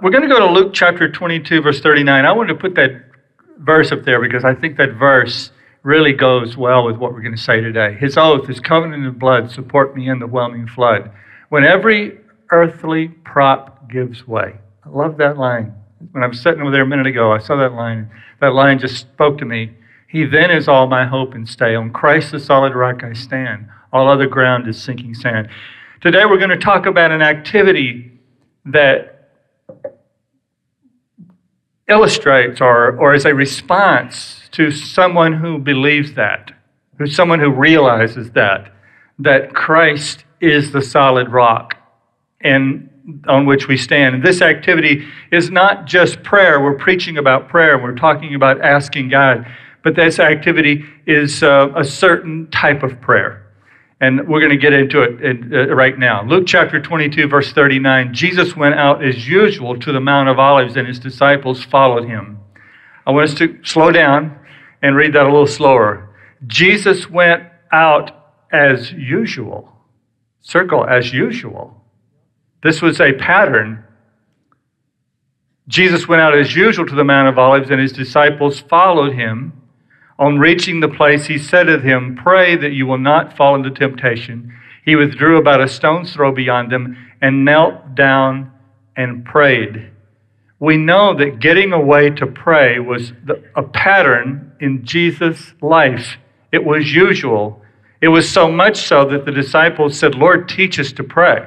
We're going to go to Luke chapter 22, verse 39. I wanted to put that verse up there because I think that verse really goes well with what we're going to say today. His oath, his covenant of blood, support me in the whelming flood. When every earthly prop gives way. I love that line. When I was sitting over there a minute ago, I saw that line. That line just spoke to me. He then is all my hope and stay. On Christ the solid rock I stand. All other ground is sinking sand. Today we're going to talk about an activity that illustrates or, or is a response to someone who believes that, who's someone who realizes that, that Christ is the solid rock and on which we stand. And this activity is not just prayer. We're preaching about prayer. We're talking about asking God. But this activity is uh, a certain type of prayer. And we're going to get into it uh, right now. Luke chapter 22, verse 39 Jesus went out as usual to the Mount of Olives, and his disciples followed him. I want us to slow down and read that a little slower. Jesus went out as usual. Circle as usual. This was a pattern. Jesus went out as usual to the Mount of Olives, and his disciples followed him. On reaching the place, he said to him, Pray that you will not fall into temptation. He withdrew about a stone's throw beyond them and knelt down and prayed. We know that getting away to pray was the, a pattern in Jesus' life. It was usual. It was so much so that the disciples said, Lord, teach us to pray.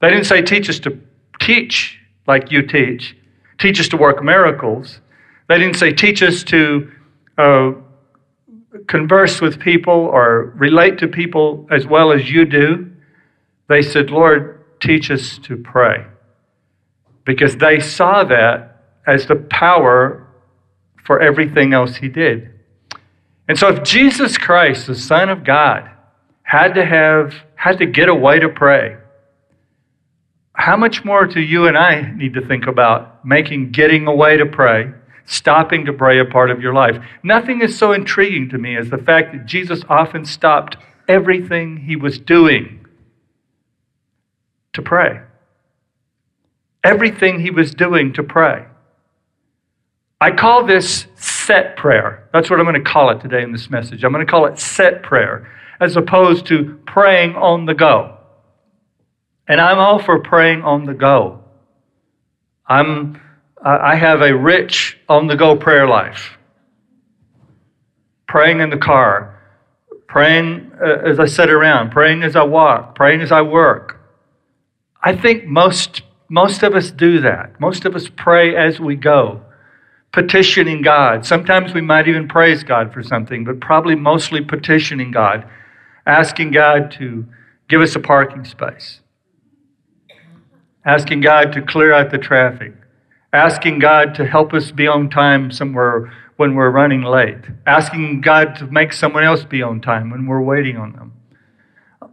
They didn't say, teach us to teach like you teach, teach us to work miracles. They didn't say, teach us to uh, converse with people or relate to people as well as you do. They said, Lord, teach us to pray. Because they saw that as the power for everything else he did. And so if Jesus Christ, the Son of God, had to have had to get away to pray, how much more do you and I need to think about making getting away to pray stopping to pray a part of your life. Nothing is so intriguing to me as the fact that Jesus often stopped everything he was doing to pray. Everything he was doing to pray. I call this set prayer. That's what I'm going to call it today in this message. I'm going to call it set prayer as opposed to praying on the go. And I'm all for praying on the go. I'm I have a rich on the go prayer life. Praying in the car, praying uh, as I sit around, praying as I walk, praying as I work. I think most, most of us do that. Most of us pray as we go, petitioning God. Sometimes we might even praise God for something, but probably mostly petitioning God, asking God to give us a parking space, asking God to clear out the traffic asking God to help us be on time somewhere when we're running late, asking God to make someone else be on time when we're waiting on them.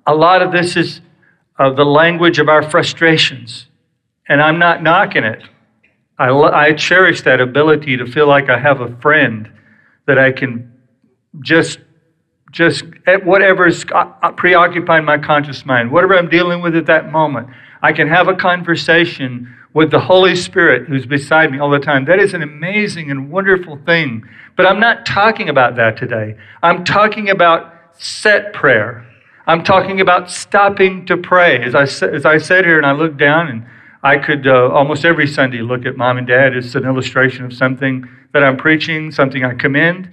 A lot of this is uh, the language of our frustrations, and I'm not knocking it. I, I cherish that ability to feel like I have a friend that I can just just whatever is uh, uh, preoccupying my conscious mind, whatever I'm dealing with at that moment, I can have a conversation with the Holy Spirit who's beside me all the time. That is an amazing and wonderful thing. But I'm not talking about that today. I'm talking about set prayer. I'm talking about stopping to pray. As I, as I said here, and I looked down, and I could uh, almost every Sunday look at mom and dad as an illustration of something that I'm preaching, something I commend.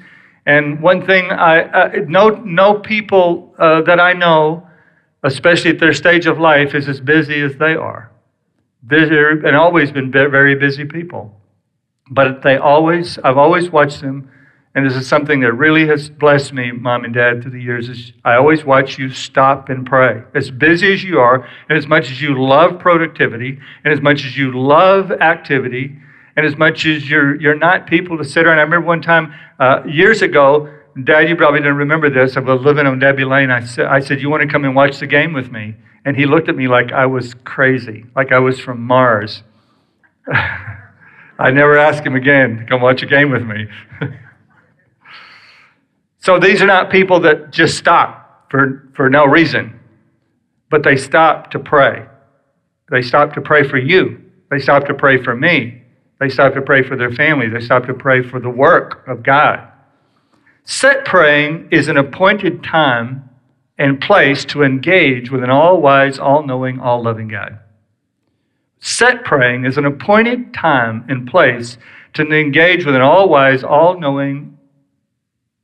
And one thing I uh, know no people uh, that I know, especially at their stage of life, is as busy as they are busy and always been very busy people. But they always, I've always watched them, and this is something that really has blessed me, mom and dad, through the years. Is I always watch you stop and pray. As busy as you are, and as much as you love productivity, and as much as you love activity, and as much as you're you're not people to sit around. I remember one time uh, years ago. Dad, you probably don't remember this. I was living on Debbie Lane. I said, I said, You want to come and watch the game with me? And he looked at me like I was crazy, like I was from Mars. I never asked him again to come watch a game with me. so these are not people that just stop for, for no reason, but they stop to pray. They stop to pray for you. They stop to pray for me. They stop to pray for their family. They stop to pray for the work of God. Set praying is an appointed time and place to engage with an all wise, all knowing, all loving God. Set praying is an appointed time and place to engage with an all wise, all knowing,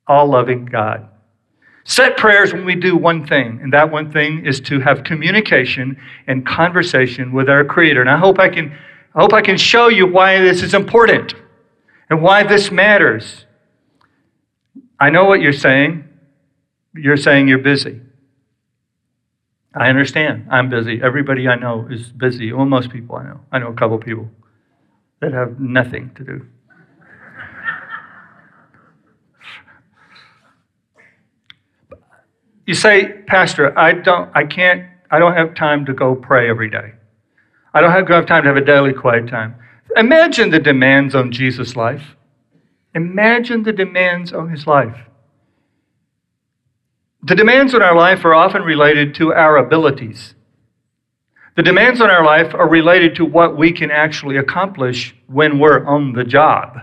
all loving God. Set prayers when we do one thing, and that one thing is to have communication and conversation with our Creator. And I hope I can, I hope I can show you why this is important and why this matters. I know what you're saying. You're saying you're busy. I understand. I'm busy. Everybody I know is busy. Well, most people I know. I know a couple people that have nothing to do. You say, Pastor, I don't, I can't, I don't have time to go pray every day. I don't have, have time to have a daily quiet time. Imagine the demands on Jesus' life. Imagine the demands on his life. The demands on our life are often related to our abilities. The demands on our life are related to what we can actually accomplish when we're on the job.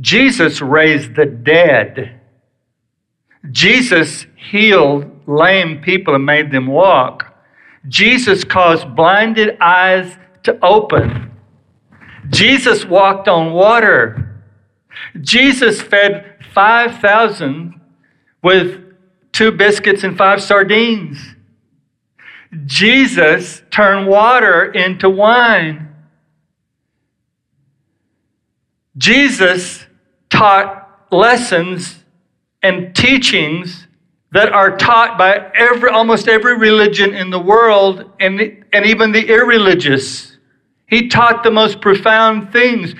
Jesus raised the dead. Jesus healed lame people and made them walk. Jesus caused blinded eyes to open. Jesus walked on water. Jesus fed 5,000 with two biscuits and five sardines. Jesus turned water into wine. Jesus taught lessons and teachings that are taught by every, almost every religion in the world and, and even the irreligious. He taught the most profound things.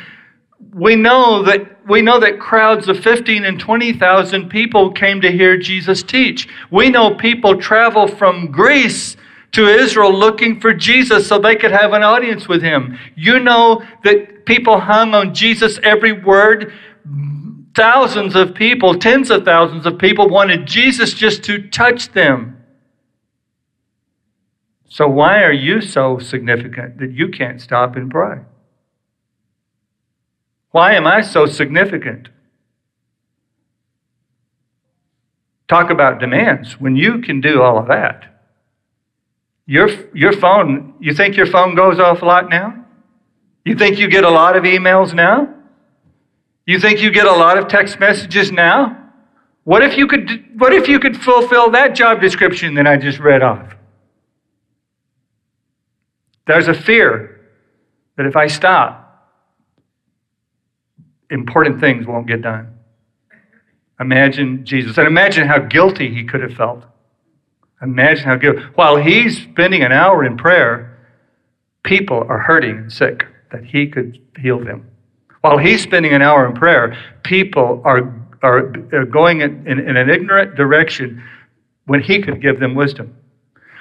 We know that we know that crowds of 15 and 20,000 people came to hear Jesus teach. We know people travel from Greece to Israel looking for Jesus so they could have an audience with him. You know that people hung on Jesus' every word Thousands of people, tens of thousands of people wanted Jesus just to touch them. So, why are you so significant that you can't stop and pray? Why am I so significant? Talk about demands when you can do all of that. Your, your phone, you think your phone goes off a lot now? You think you get a lot of emails now? You think you get a lot of text messages now? What if you could, what if you could fulfill that job description that I just read off? There's a fear that if I stop, important things won't get done. Imagine Jesus. And imagine how guilty he could have felt. Imagine how guilty. While he's spending an hour in prayer, people are hurting and sick that he could heal them. While he's spending an hour in prayer, people are, are, going in, in, in an ignorant direction when he could give them wisdom.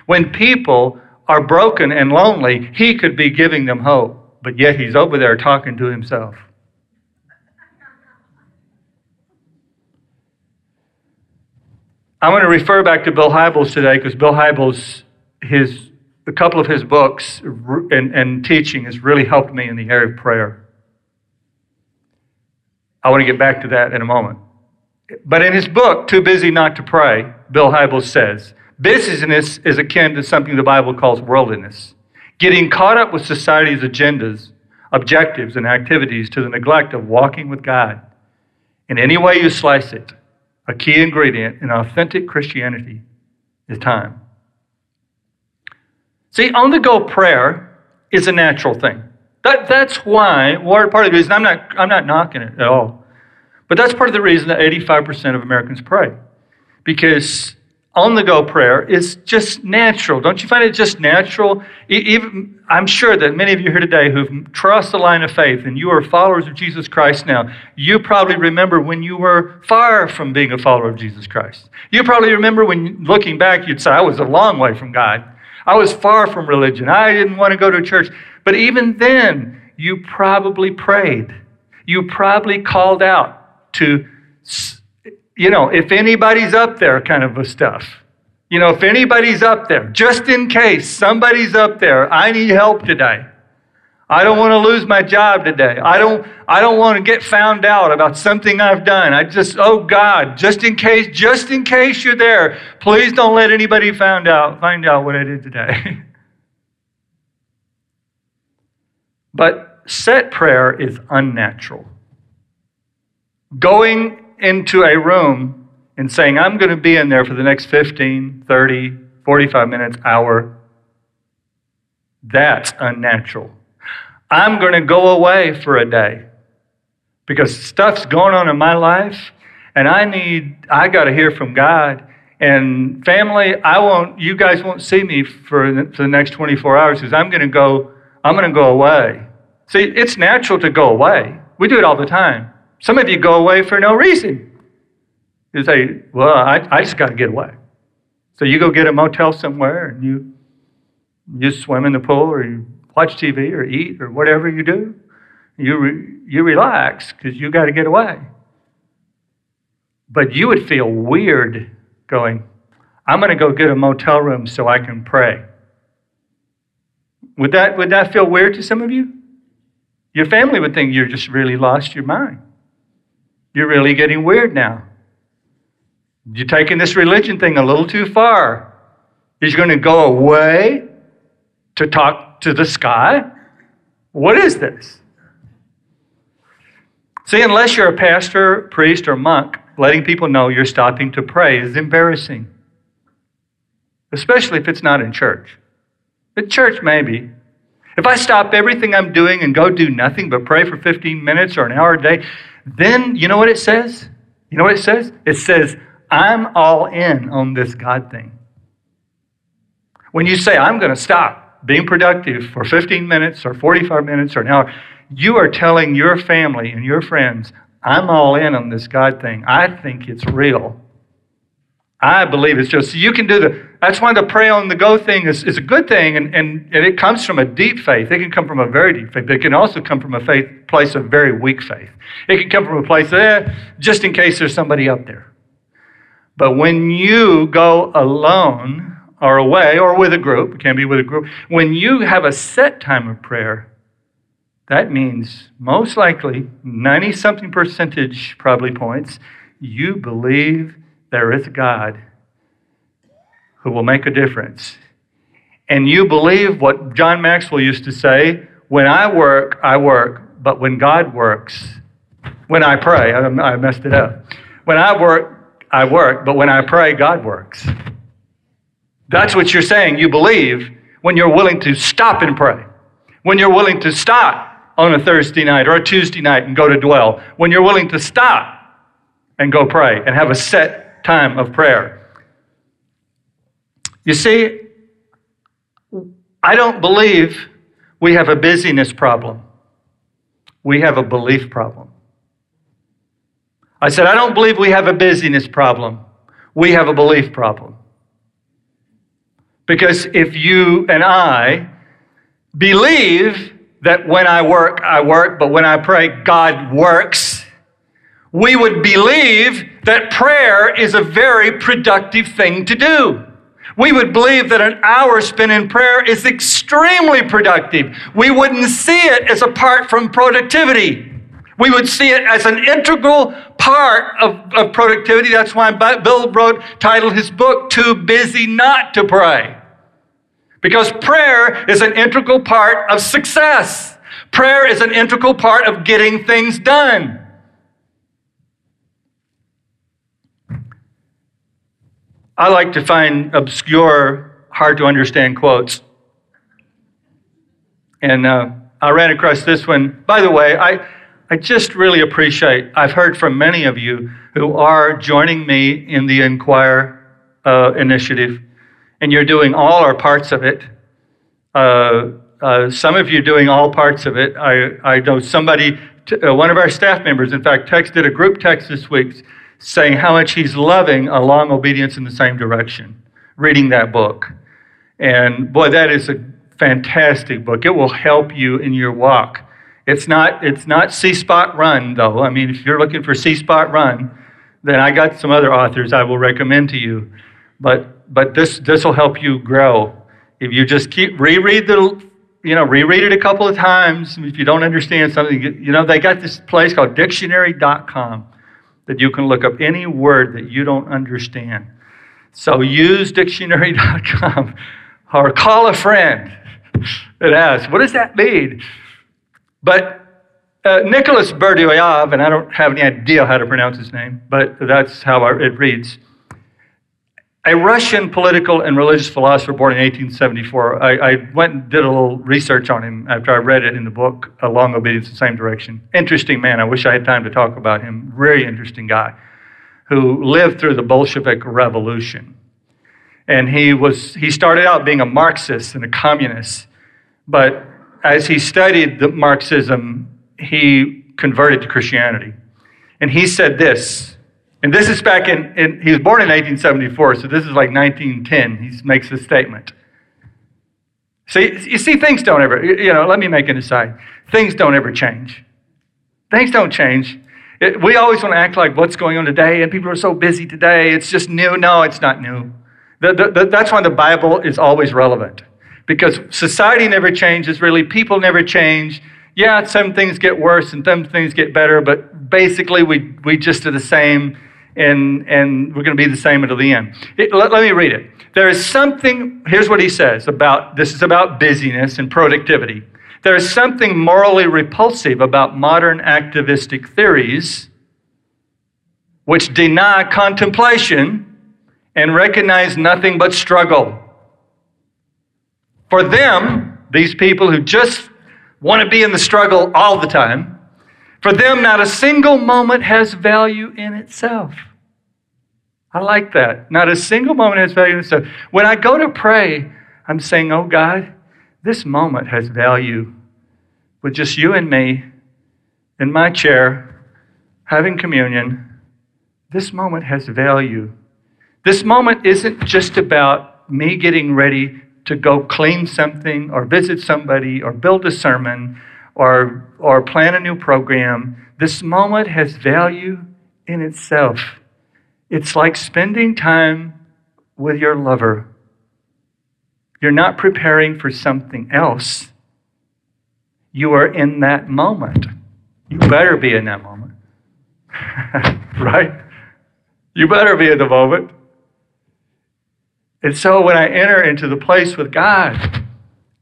When people are broken and lonely, he could be giving them hope, but yet he's over there talking to himself. I want to refer back to Bill Hybels today because Bill Hybels, his, a couple of his books and, and teaching has really helped me in the area of prayer. I want to get back to that in a moment. But in his book, Too Busy Not to Pray, Bill Hybels says, busyness is akin to something the Bible calls worldliness, getting caught up with society's agendas, objectives, and activities to the neglect of walking with God. In any way you slice it, a key ingredient in authentic Christianity is time. See, on the go prayer is a natural thing. That, that's why, part of the reason, I'm not, I'm not knocking it at all, but that's part of the reason that 85% of Americans pray. Because on the go prayer is just natural. Don't you find it just natural? Even, I'm sure that many of you here today who've crossed the line of faith and you are followers of Jesus Christ now, you probably remember when you were far from being a follower of Jesus Christ. You probably remember when looking back, you'd say, I was a long way from God. I was far from religion. I didn't want to go to church. But even then, you probably prayed. You probably called out to, you know, if anybody's up there kind of a stuff. You know, if anybody's up there, just in case somebody's up there, I need help today. I don't want to lose my job today. I don't, I don't want to get found out about something I've done. I just, oh God, just in case, just in case you're there, please don't let anybody find out, find out what I did today. but set prayer is unnatural. Going into a room and saying, I'm going to be in there for the next 15, 30, 45 minutes, hour, that's unnatural. I'm going to go away for a day because stuff's going on in my life and I need, I got to hear from God. And family, I won't, you guys won't see me for the, for the next 24 hours because I'm going to go, I'm going to go away. See, it's natural to go away. We do it all the time. Some of you go away for no reason. You say, well, I, I just got to get away. So you go get a motel somewhere and you, you swim in the pool or you watch TV or eat or whatever you do. You, re, you relax because you got to get away. But you would feel weird going, I'm going to go get a motel room so I can pray. Would that, would that feel weird to some of you? Your family would think you're just really lost your mind. You're really getting weird now. You're taking this religion thing a little too far. Is You're going to go away to talk to the sky? What is this? See, unless you're a pastor, priest, or monk, letting people know you're stopping to pray is embarrassing, especially if it's not in church. At church, maybe. If I stop everything I'm doing and go do nothing but pray for 15 minutes or an hour a day, then you know what it says? You know what it says? It says, I'm all in on this God thing. When you say, I'm going to stop, being productive for 15 minutes or 45 minutes or an hour, you are telling your family and your friends, I'm all in on this God thing. I think it's real. I believe it's just you can do the that's why the pray on the go thing is, is a good thing and, and, and it comes from a deep faith. It can come from a very deep faith, but it can also come from a faith place of very weak faith. It can come from a place eh, just in case there's somebody up there. But when you go alone, or away or with a group, it can be with a group, when you have a set time of prayer, that means most likely 90 something percentage probably points, you believe there is God who will make a difference. And you believe what John Maxwell used to say when I work, I work, but when God works, when I pray, I messed it up. When I work, I work, but when I pray, God works. That's what you're saying you believe when you're willing to stop and pray. When you're willing to stop on a Thursday night or a Tuesday night and go to dwell. When you're willing to stop and go pray and have a set time of prayer. You see, I don't believe we have a busyness problem. We have a belief problem. I said, I don't believe we have a busyness problem. We have a belief problem. Because if you and I believe that when I work, I work, but when I pray, God works, we would believe that prayer is a very productive thing to do. We would believe that an hour spent in prayer is extremely productive. We wouldn't see it as apart from productivity. We would see it as an integral part of, of productivity. That's why Bill wrote, titled his book, Too Busy Not to Pray. Because prayer is an integral part of success. Prayer is an integral part of getting things done. I like to find obscure, hard to understand quotes. And uh, I ran across this one. By the way, I, I just really appreciate, I've heard from many of you who are joining me in the Inquire uh, initiative and you're doing all or parts of it. Uh, uh, some of you doing all parts of it. I, I know somebody, t- uh, one of our staff members, in fact, texted a group text this week saying how much he's loving a long obedience in the same direction, reading that book. And boy, that is a fantastic book. It will help you in your walk. It's not, it's not See Spot Run, though. I mean, if you're looking for See Spot Run, then I got some other authors I will recommend to you. But but this this will help you grow. If you just keep reread the you know, reread it a couple of times. If you don't understand something, you know, they got this place called dictionary.com that you can look up any word that you don't understand. So use dictionary.com or call a friend and ask, what does that mean? But uh, Nicholas Berdyaev, and I don't have any idea how to pronounce his name, but that's how it reads. A Russian political and religious philosopher born in 1874. I, I, went and did a little research on him after I read it in the book, A Long Obedience in the Same Direction. Interesting man. I wish I had time to talk about him. Very interesting guy who lived through the Bolshevik Revolution. And he, was, he started out being a Marxist and a communist, but as he studied the Marxism, he converted to Christianity. And he said this, and this is back in, in, he was born in 1874, so this is like 1910. He makes this statement. See, you see, things don't ever, you know, let me make an aside. Things don't ever change. Things don't change. It, we always want to act like what's going on today, and people are so busy today, it's just new. No, it's not new. The, the, the, that's why the Bible is always relevant. Because society never changes, really. People never change yeah, some things get worse and some things get better, but basically we, we just are the same and, and we're going to be the same until the end. It, let, let me read it. There is something, here's what he says about this is about busyness and productivity. There is something morally repulsive about modern activistic theories which deny contemplation and recognize nothing but struggle. For them, these people who just want to be in the struggle all the time. For them, not a single moment has value in itself. I like that. Not a single moment has value itself. When I go to pray, I'm saying, Oh God, this moment has value with just you and me in my chair having communion. This moment has value. This moment isn't just about me getting ready to go clean something or visit somebody or build a sermon or, or plan a new program. This moment has value in itself. It's like spending time with your lover. You're not preparing for something else. You are in that moment. You better be in that moment. right? You better be in the moment. And so when I enter into the place with God,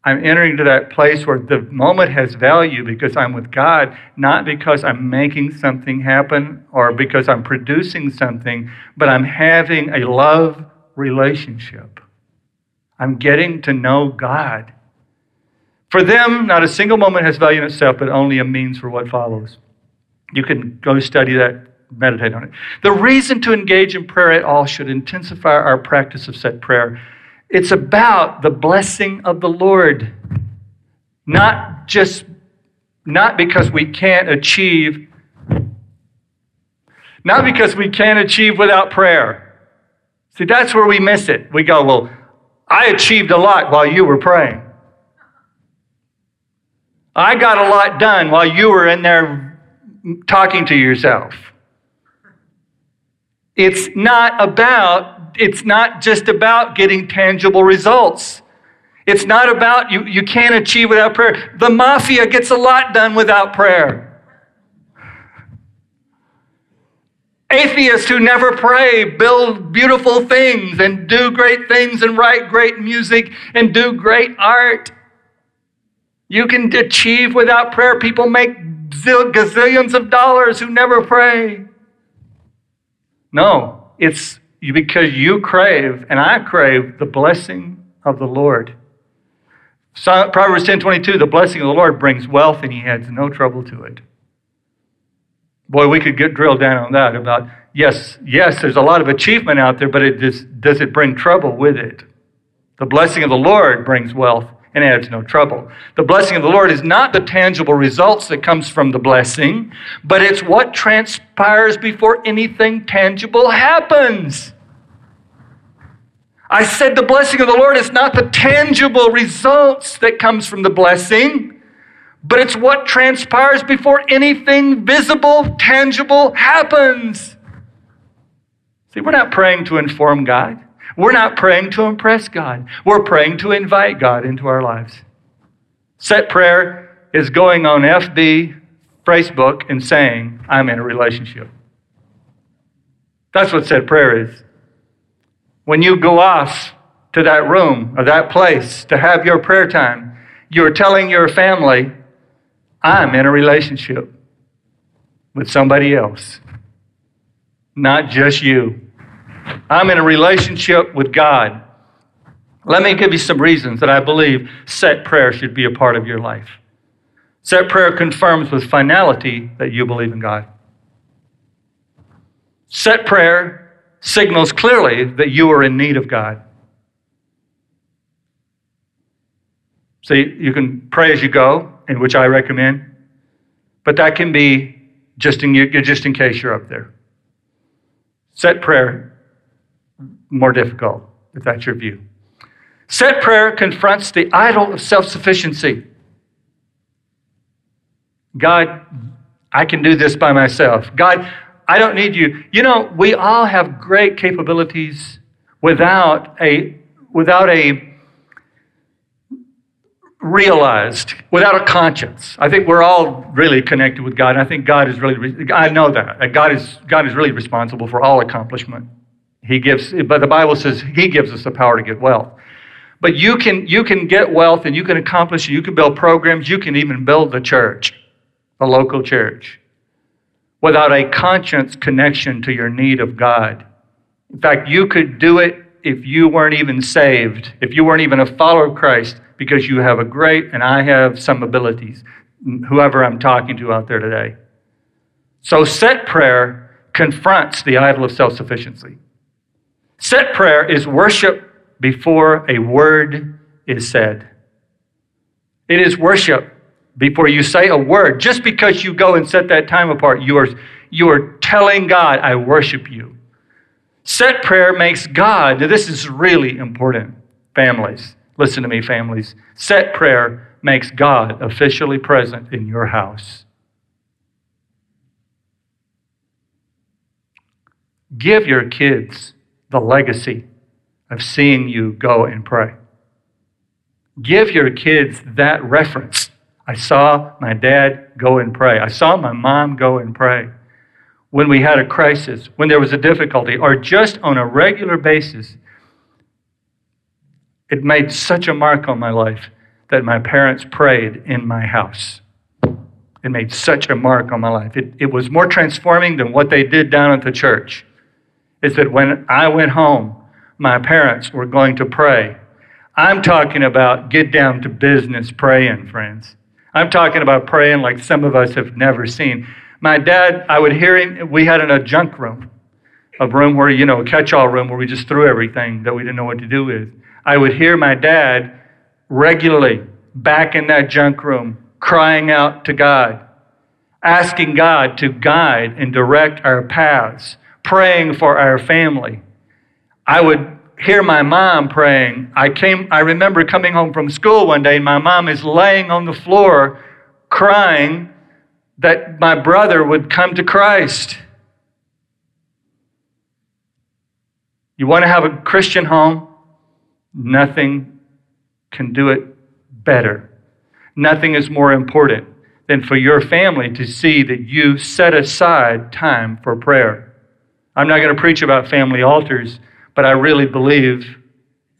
I'm entering to that place where the moment has value because I'm with God, not because I'm making something happen or because I'm producing something, but I'm having a love relationship. I'm getting to know God. For them, not a single moment has value in itself, but only a means for what follows. You can go study that meditate on it. The reason to engage in prayer at all should intensify our practice of set prayer. It's about the blessing of the Lord, not just not because we can't achieve not because we can't achieve without prayer. See, that's where we miss it. We go, well, I achieved a lot while you were praying. I got a lot done while you were in there talking to yourself. It's not about, it's not just about getting tangible results. It's not about you, you can't achieve without prayer. The mafia gets a lot done without prayer. Atheists who never pray build beautiful things and do great things and write great music and do great art. You can achieve without prayer. People make gazillions of dollars who never pray. No, it's because you crave and I crave the blessing of the Lord. So, Proverbs 10:22, the blessing of the Lord brings wealth and he adds no trouble to it. Boy, we could get drilled down on that about yes, yes, there's a lot of achievement out there, but it does, does it bring trouble with it? The blessing of the Lord brings wealth and adds no trouble. The blessing of the Lord is not the tangible results that comes from the blessing, but it's what transpires before anything tangible happens. I said the blessing of the Lord is not the tangible results that comes from the blessing, but it's what transpires before anything visible, tangible happens. See, we're not praying to inform God. We're not praying to impress God. We're praying to invite God into our lives. Set prayer is going on FB, Facebook, and saying, I'm in a relationship. That's what set prayer is. When you go off to that room or that place to have your prayer time, you're telling your family, I'm in a relationship with somebody else, not just you. I'm in a relationship with God. Let me give you some reasons that I believe set prayer should be a part of your life. Set prayer confirms with finality that you believe in God. Set prayer signals clearly that you are in need of God. See, you can pray as you go, in which I recommend, but that can be just in, just in case you're up there. Set prayer more difficult, if that's your view. Set prayer confronts the idol of self sufficiency. God, I can do this by myself. God, I don't need you. You know, we all have great capabilities without a without a realized, without a conscience. I think we're all really connected with God. And I think God is really I know that. God is God is really responsible for all accomplishment. He gives but the Bible says he gives us the power to get wealth. But you can, you can get wealth and you can accomplish, you can build programs, you can even build the church, a local church, without a conscience connection to your need of God. In fact, you could do it if you weren't even saved, if you weren't even a follower of Christ, because you have a great, and I have some abilities, whoever I'm talking to out there today. So, set prayer confronts the idol of self sufficiency. Set prayer is worship before a word is said. It is worship before you say a word. Just because you go and set that time apart, you are, you are telling God, I worship you. Set prayer makes God, now this is really important, families. Listen to me, families. Set prayer makes God officially present in your house. Give your kids the legacy of seeing you go and pray. Give your kids that reference. I saw my dad go and pray. I saw my mom go and pray. When we had a crisis, when there was a difficulty, or just on a regular basis, it made such a mark on my life that my parents prayed in my house. It made such a mark on my life. It, it was more transforming than what they did down at the church. Is that when I went home, my parents were going to pray. I'm talking about get down to business praying, friends. I'm talking about praying like some of us have never seen. My dad, I would hear him, we had in a junk room, a room where, you know, a catch all room where we just threw everything that we didn't know what to do with. I would hear my dad regularly back in that junk room crying out to God, asking God to guide and direct our paths, praying for our family. I would hear my mom praying. I came I remember coming home from school one day and my mom is laying on the floor crying that my brother would come to Christ. You want to have a Christian home? Nothing can do it better. Nothing is more important than for your family to see that you set aside time for prayer. I'm not going to preach about family altars but I really believe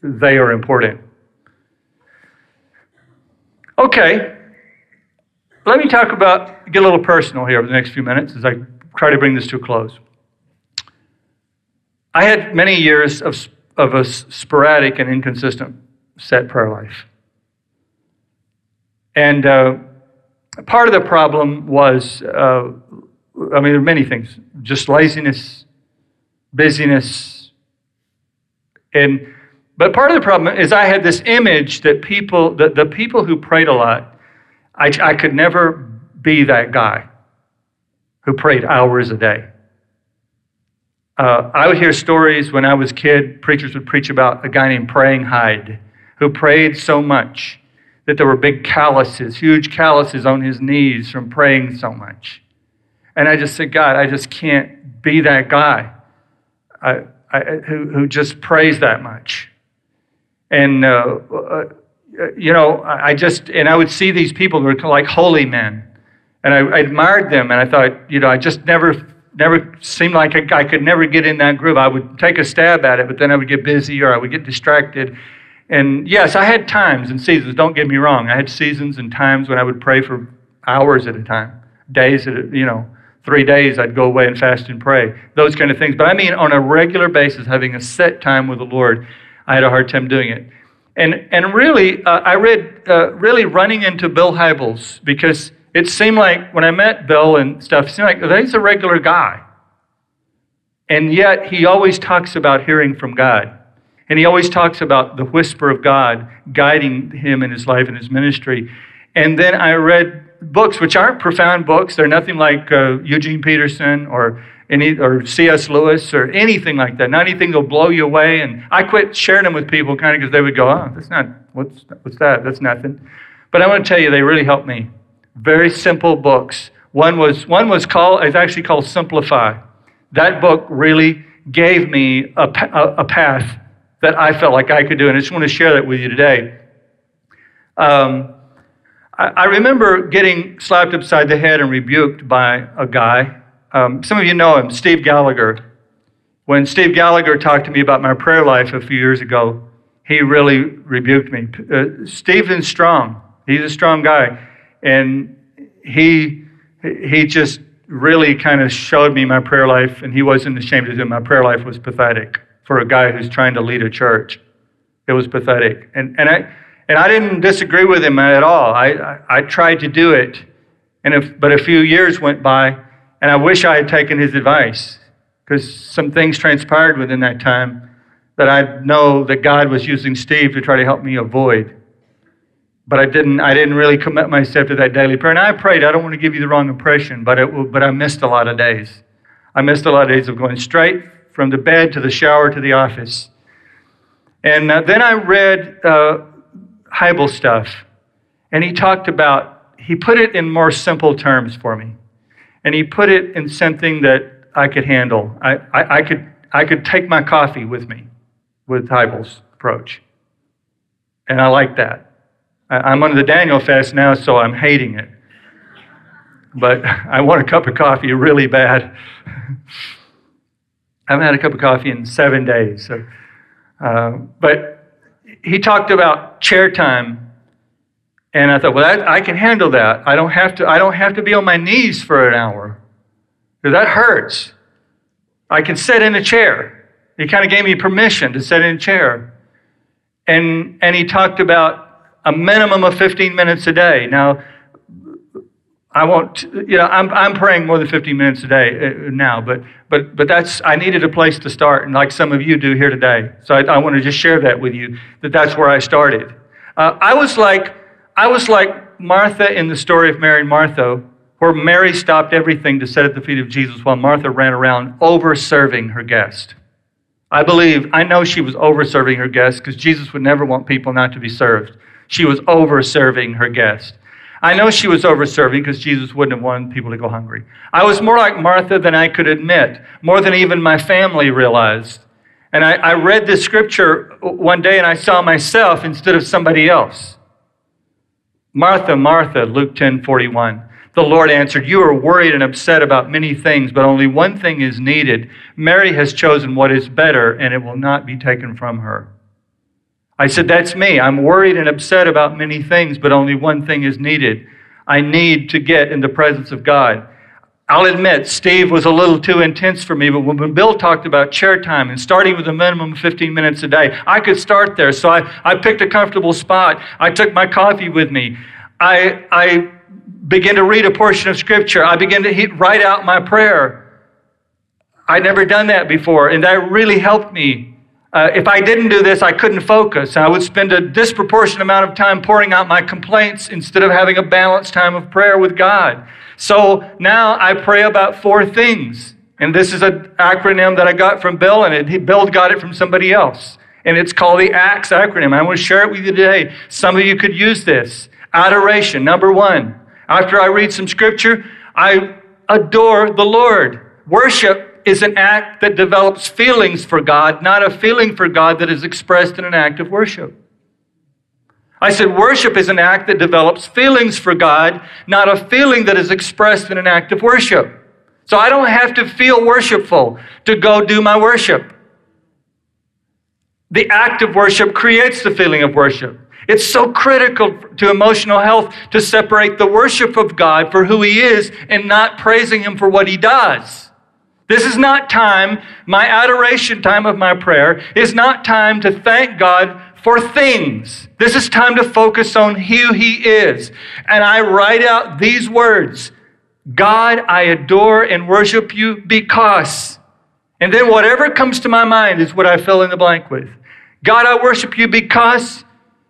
they are important. Okay, let me talk about, get a little personal here over the next few minutes as I try to bring this to a close. I had many years of, of a sporadic and inconsistent set prayer life. And uh, part of the problem was, uh, I mean, there are many things just laziness, busyness, and but part of the problem is I had this image that people, that the people who prayed a lot, I, I could never be that guy who prayed hours a day. Uh, I would hear stories when I was a kid, preachers would preach about a guy named Praying Hyde who prayed so much that there were big calluses, huge calluses on his knees from praying so much. And I just said, God, I just can't be that guy. I, who, who just prays that much. And uh, uh, uh, you know, I just, and I would see these people who were like holy men. And I, I admired them, and I thought, you know, I just never, never seemed like I, I could never get in that groove. I would take a stab at it, but then I would get busy or I would get distracted. And yes, I had times and seasons, don't get me wrong. I had seasons and times when I would pray for hours at a time, days at a, you know, three days I'd go away and fast and pray, those kind of things. But I mean, on a regular basis, having a set time with the Lord, I had a hard time doing it. And, and really, uh, I read, uh, really running into Bill Hybels because it seemed like when I met Bill and stuff, it seemed like he's a regular guy. And yet, he always talks about hearing from God. And he always talks about the whisper of God guiding him in his life and his ministry. And then I read books, which aren't profound books. They're nothing like uh, Eugene Peterson or any or C.S. Lewis or anything like that. Not anything that'll blow you away. And I quit sharing them with people kind of because they would go, "Oh, that's not what's what's that? That's nothing." But I want to tell you, they really helped me. Very simple books. One was one was called it's actually called Simplify. That book really gave me a, a, a path that I felt like I could do, and I just want to share that with you today. Um, I, remember getting slapped upside the head and rebuked by a guy. Um, some of you know him, Steve Gallagher. When Steve Gallagher talked to me about my prayer life a few years ago, he really rebuked me. Uh, Stephen's strong. He's a strong guy. And he, he just really kind of showed me my prayer life, and he wasn't ashamed do it. My prayer life was pathetic for a guy who's trying to lead a church. It was pathetic. And, and I, and I didn't disagree with him at all. I, I, I tried to do it. And if, but a few years went by, and I wish I had taken his advice because some things transpired within that time that I know that God was using Steve to try to help me avoid. But I didn't, I didn't really commit myself to that daily prayer. And I prayed, I don't want to give you the wrong impression, but, it, but I missed a lot of days. I missed a lot of days of going straight from the bed to the shower to the office. And uh, then I read uh, Hybel stuff. And he talked about, he put it in more simple terms for me. And he put it in something that I could handle. I, I, I could, I could take my coffee with me with Hybels' approach. And I like that. I, I'm under the Daniel fast now, so I'm hating it. But I want a cup of coffee really bad. I haven't had a cup of coffee in seven days. So, uh, but he talked about chair time. And I thought, well, that, I can handle that. I don't have to, I don't have to be on my knees for an hour. That hurts. I can sit in a chair. He kind of gave me permission to sit in a chair. And, and he talked about a minimum of 15 minutes a day. Now, I won't, you know, I'm, I'm praying more than 15 minutes a day uh, now, but, but, but that's, I needed a place to start, and like some of you do here today. So I, I want to just share that with you, that that's where I started. Uh, I was like, I was like Martha in the story of Mary and Martha, where Mary stopped everything to sit at the feet of Jesus while Martha ran around over serving her guest. I believe, I know she was over serving her guest because Jesus would never want people not to be served. She was over serving her guest. I know she was over serving because Jesus wouldn't have wanted people to go hungry. I was more like Martha than I could admit, more than even my family realized. And I, I read this scripture one day and I saw myself instead of somebody else. Martha, Martha, Luke 10 41. The Lord answered, You are worried and upset about many things, but only one thing is needed. Mary has chosen what is better, and it will not be taken from her. I said, That's me. I'm worried and upset about many things, but only one thing is needed. I need to get in the presence of God. I'll admit, Steve was a little too intense for me, but when Bill talked about chair time and starting with a minimum of 15 minutes a day, I could start there. So I, I picked a comfortable spot. I took my coffee with me. I, I began to read a portion of Scripture. I began to write out my prayer. I'd never done that before, and that really helped me uh, if I didn't do this, I couldn't focus. I would spend a disproportionate amount of time pouring out my complaints instead of having a balanced time of prayer with God. So now I pray about four things. And this is an acronym that I got from Bill, and it, Bill got it from somebody else. And it's called the ACTS acronym. I want to share it with you today. Some of you could use this. Adoration, number one. After I read some scripture, I adore the Lord. Worship is an act that develops feelings for God, not a feeling for God that is expressed in an act of worship. I said, worship is an act that develops feelings for God, not a feeling that is expressed in an act of worship. So I don't have to feel worshipful to go do my worship. The act of worship creates the feeling of worship. It's so critical to emotional health to separate the worship of God for who He is and not praising Him for what He does. This is not time, my adoration time of my prayer is not time to thank God for things. This is time to focus on who He is. And I write out these words God, I adore and worship you because. And then whatever comes to my mind is what I fill in the blank with. God, I worship you because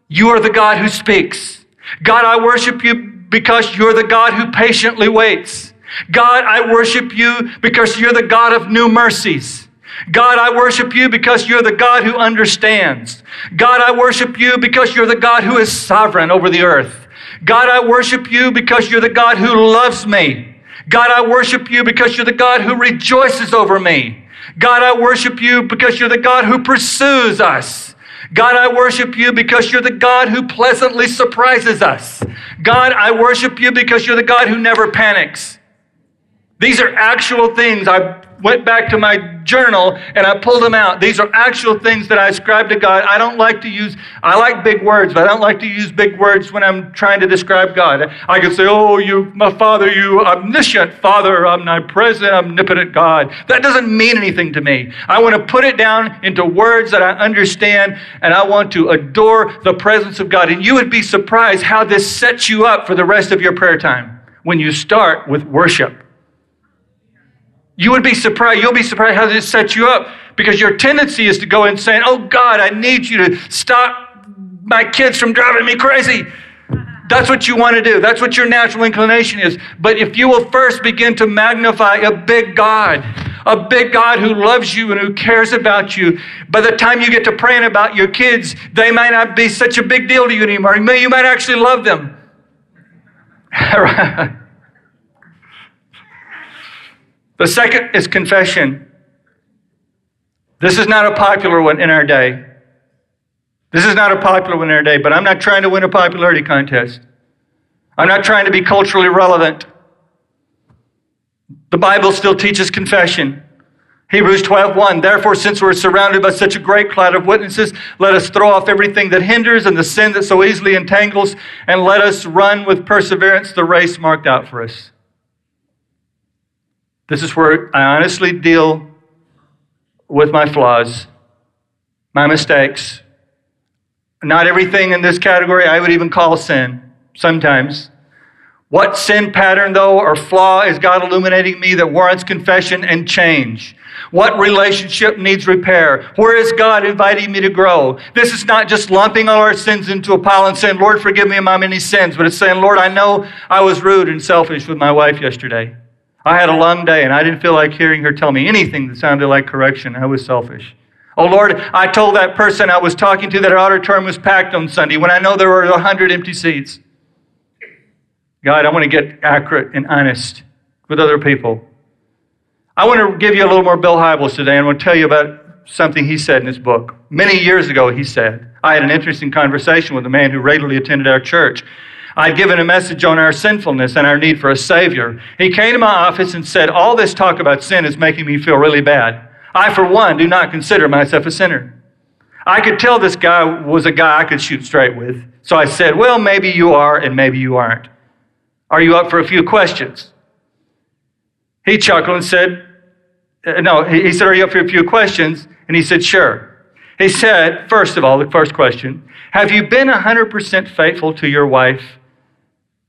you are the God who speaks. God, I worship you because you're the God who patiently waits. God, I worship you because you're the God of new mercies. God, I worship you because you're the God who understands. God, I worship you because you're the God who is sovereign over the earth. God, I worship you because you're the God who loves me. God, I worship you because you're the God who rejoices over me. God, I worship you because you're the God who pursues us. God, I worship you because you're the God who pleasantly surprises us. God, I worship you because you're the God who never panics. These are actual things I went back to my journal and I pulled them out. These are actual things that I ascribe to God. I don't like to use, I like big words, but I don't like to use big words when I'm trying to describe God. I can say, Oh, you, my Father, you omniscient Father, omnipresent, omnipotent God. That doesn't mean anything to me. I want to put it down into words that I understand and I want to adore the presence of God. And you would be surprised how this sets you up for the rest of your prayer time when you start with worship. You would be surprised. You'll be surprised how this sets you up because your tendency is to go and saying, Oh God, I need you to stop my kids from driving me crazy. That's what you want to do. That's what your natural inclination is. But if you will first begin to magnify a big God, a big God who loves you and who cares about you, by the time you get to praying about your kids, they might not be such a big deal to you anymore. You might actually love them. The second is confession. This is not a popular one in our day. This is not a popular one in our day, but I'm not trying to win a popularity contest. I'm not trying to be culturally relevant. The Bible still teaches confession. Hebrews 12:1 Therefore since we're surrounded by such a great cloud of witnesses let us throw off everything that hinders and the sin that so easily entangles and let us run with perseverance the race marked out for us. This is where I honestly deal with my flaws, my mistakes. Not everything in this category I would even call sin sometimes. What sin pattern, though, or flaw is God illuminating me that warrants confession and change? What relationship needs repair? Where is God inviting me to grow? This is not just lumping all our sins into a pile and saying, Lord, forgive me of my many sins, but it's saying, Lord, I know I was rude and selfish with my wife yesterday. I had a long day and I didn't feel like hearing her tell me anything that sounded like correction. I was selfish. Oh Lord, I told that person I was talking to that our auditorium was packed on Sunday when I know there were 100 empty seats. God, I want to get accurate and honest with other people. I want to give you a little more Bill Hybels today and I want to tell you about something he said in his book. Many years ago, he said, I had an interesting conversation with a man who regularly attended our church. I'd given a message on our sinfulness and our need for a Savior. He came to my office and said, All this talk about sin is making me feel really bad. I, for one, do not consider myself a sinner. I could tell this guy was a guy I could shoot straight with. So I said, Well, maybe you are and maybe you aren't. Are you up for a few questions? He chuckled and said, uh, No, he said, Are you up for a few questions? And he said, Sure. He said, First of all, the first question Have you been 100% faithful to your wife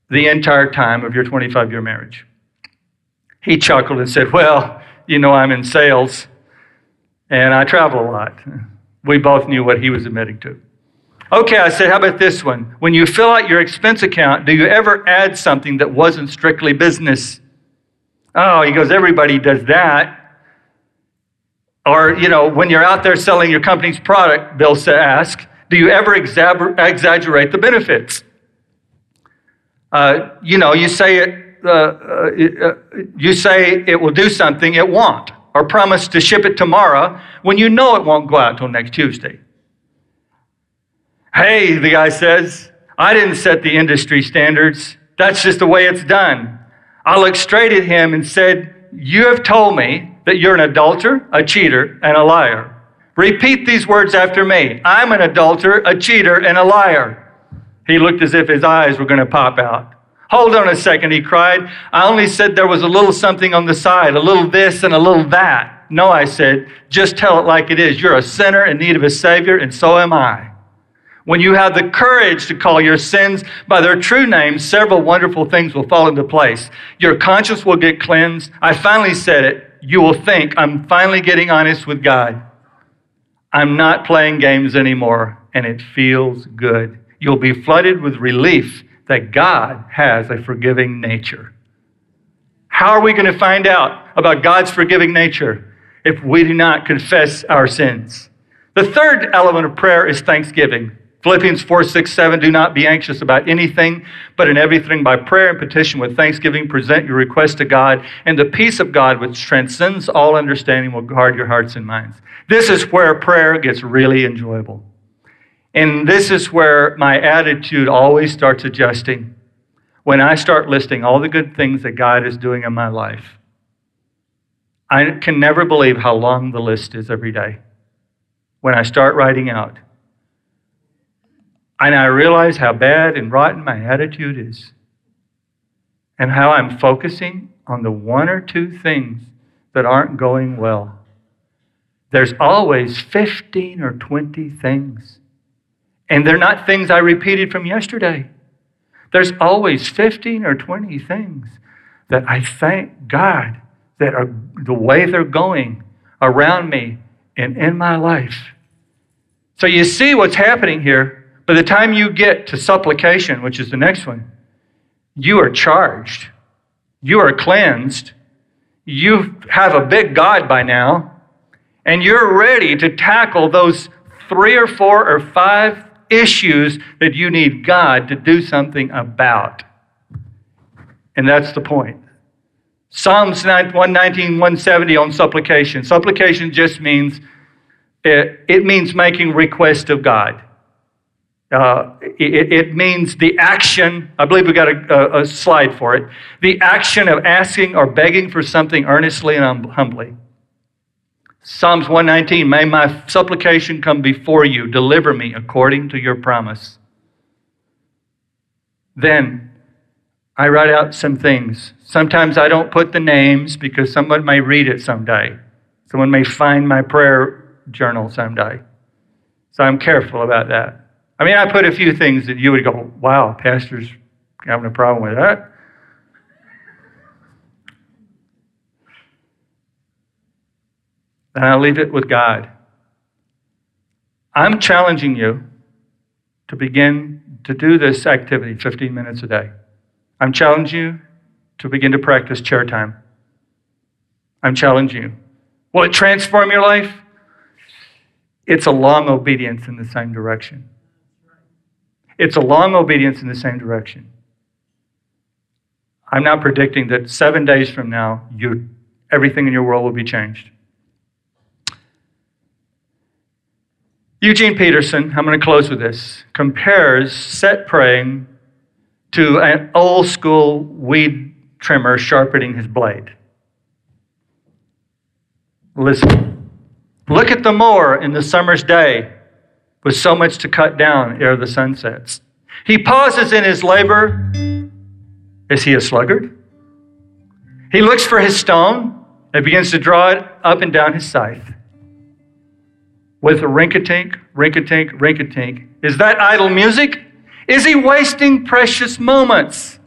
the entire time of your 25 year marriage. He chuckled and said, Well, you know, I'm in sales and I travel a lot. We both knew what he was admitting to. Okay, I said, How about this one? When you fill out your expense account, do you ever add something that wasn't strictly business? Oh, he goes, Everybody does that. Or, you know, when you're out there selling your company's product, Bill ask, do you ever exaggerate the benefits? Uh, you know, you say it, uh, uh, you say it will do something, it won't, or promise to ship it tomorrow when you know it won't go out till next Tuesday. Hey, the guy says, I didn't set the industry standards. That's just the way it's done. I looked straight at him and said, You have told me that you're an adulterer, a cheater, and a liar. Repeat these words after me I'm an adulterer, a cheater, and a liar. He looked as if his eyes were going to pop out. Hold on a second, he cried. I only said there was a little something on the side, a little this and a little that. No, I said, just tell it like it is. You're a sinner in need of a Savior, and so am I. When you have the courage to call your sins by their true names, several wonderful things will fall into place. Your conscience will get cleansed. I finally said it. You will think, I'm finally getting honest with God. I'm not playing games anymore, and it feels good. You'll be flooded with relief that God has a forgiving nature. How are we going to find out about God's forgiving nature if we do not confess our sins? The third element of prayer is thanksgiving. Philippians 4, 6, 7, do not be anxious about anything, but in everything by prayer and petition with thanksgiving, present your request to God, and the peace of God, which transcends all understanding, will guard your hearts and minds. This is where prayer gets really enjoyable. And this is where my attitude always starts adjusting when I start listing all the good things that God is doing in my life. I can never believe how long the list is every day when I start writing out and I realize how bad and rotten my attitude is. And how I'm focusing on the one or two things that aren't going well. There's always 15 or 20 things. And they're not things I repeated from yesterday. There's always 15 or 20 things that I thank God that are the way they're going around me and in my life. So you see what's happening here by the time you get to supplication, which is the next one, you are charged. You are cleansed. You have a big God by now, and you're ready to tackle those three or four or five issues that you need God to do something about. And that's the point. Psalms 119, 170 on supplication. Supplication just means, it, it means making request of God. Uh, it, it, means the action, I believe we got a, a, slide for it, the action of asking or begging for something earnestly and humbly. Psalms 119, may my supplication come before you, deliver me according to your promise. Then I write out some things. Sometimes I don't put the names because someone may read it someday. Someone may find my prayer journal someday. So I'm careful about that. I mean, I put a few things that you would go, wow, pastor's having a problem with that. And I'll leave it with God. I'm challenging you to begin to do this activity 15 minutes a day. I'm challenging you to begin to practice chair time. I'm challenging you. Will it transform your life? It's a long obedience in the same direction. It's a long obedience in the same direction. I'm not predicting that seven days from now, you, everything in your world will be changed. Eugene Peterson, I'm going to close with this, compares set praying to an old school weed trimmer sharpening his blade. Listen. Look at the mower in the summer's day with so much to cut down ere the sun sets. He pauses in his labor. Is he a sluggard? He looks for his stone and begins to draw it up and down his scythe. With a rink-a-tink, rink-a-tink, rink-a-tink. Is that idle music? Is he wasting precious moments?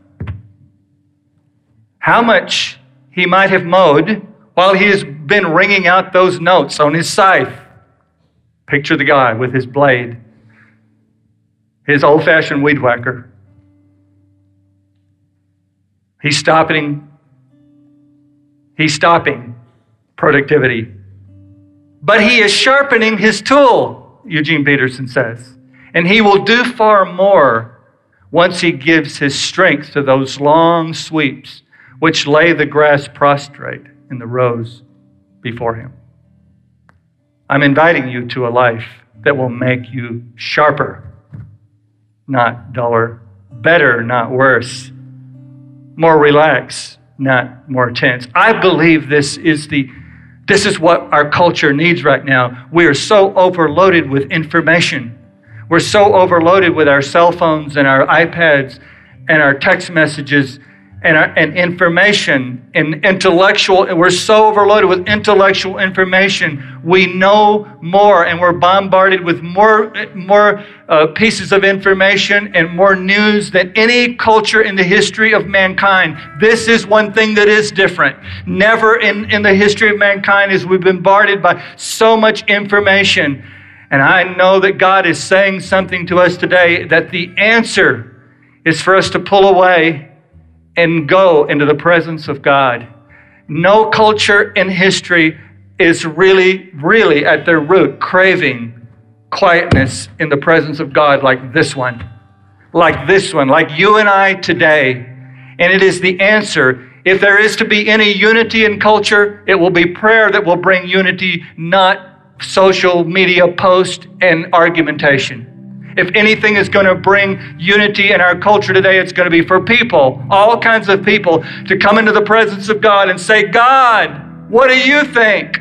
How much he might have mowed while he has been ringing out those notes on his scythe. Picture the guy with his blade, his old fashioned weed whacker. He's stopping. He's stopping productivity. But he is sharpening his tool, Eugene Peterson says. And he will do far more once he gives his strength to those long sweeps which lay the grass prostrate in the rows before him. I'm inviting you to a life that will make you sharper. not duller. Better, not worse. More relaxed, not more tense. I believe this is the this is what our culture needs right now. We are so overloaded with information. We're so overloaded with our cell phones and our iPads and our text messages and, our, and information and intellectual. And we're so overloaded with intellectual information. We know more and we're bombarded with more, more uh, pieces of information and more news than any culture in the history of mankind. This is one thing that is different. Never in, in the history of mankind is we've been bombarded by so much information. And I know that God is saying something to us today that the answer is for us to pull away and go into the presence of God. No culture in history is really, really at their root craving quietness in the presence of God like this one, like this one, like you and I today. And it is the answer. If there is to be any unity in culture, it will be prayer that will bring unity, not social media post and argumentation. If anything is going to bring unity in our culture today, it's going to be for people, all kinds of people, to come into the presence of God and say, God, what do you think?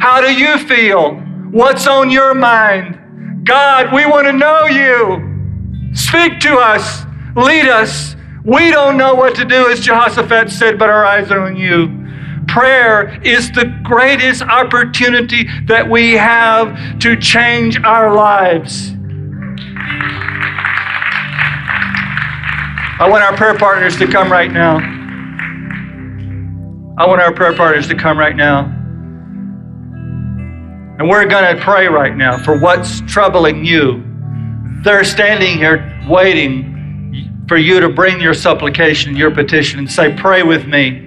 How do you feel? What's on your mind? God, we want to know you. Speak to us. Lead us. We don't know what to do, as Jehoshaphat said, but our eyes are on you. Prayer is the greatest opportunity that we have to change our lives. I want our prayer partners to come right now. I want our prayer partners to come right now. And we're going to pray right now for what's troubling you. They're standing here waiting for you to bring your supplication, your petition, and say, Pray with me.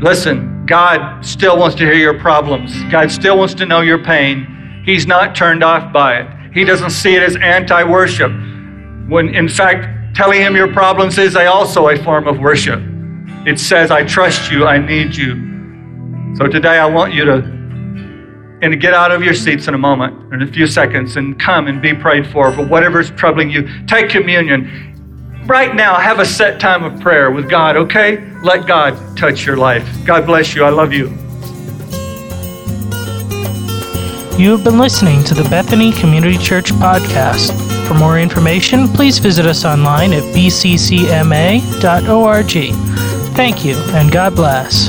Listen, God still wants to hear your problems. God still wants to know your pain. He's not turned off by it. He doesn't see it as anti worship. When in fact, telling him your problems is also a form of worship. It says, I trust you, I need you. So today I want you to and to get out of your seats in a moment, in a few seconds, and come and be prayed for for whatever's troubling you. Take communion. Right now, have a set time of prayer with God, okay? Let God touch your life. God bless you. I love you. You have been listening to the Bethany Community Church podcast. For more information, please visit us online at bccma.org. Thank you, and God bless.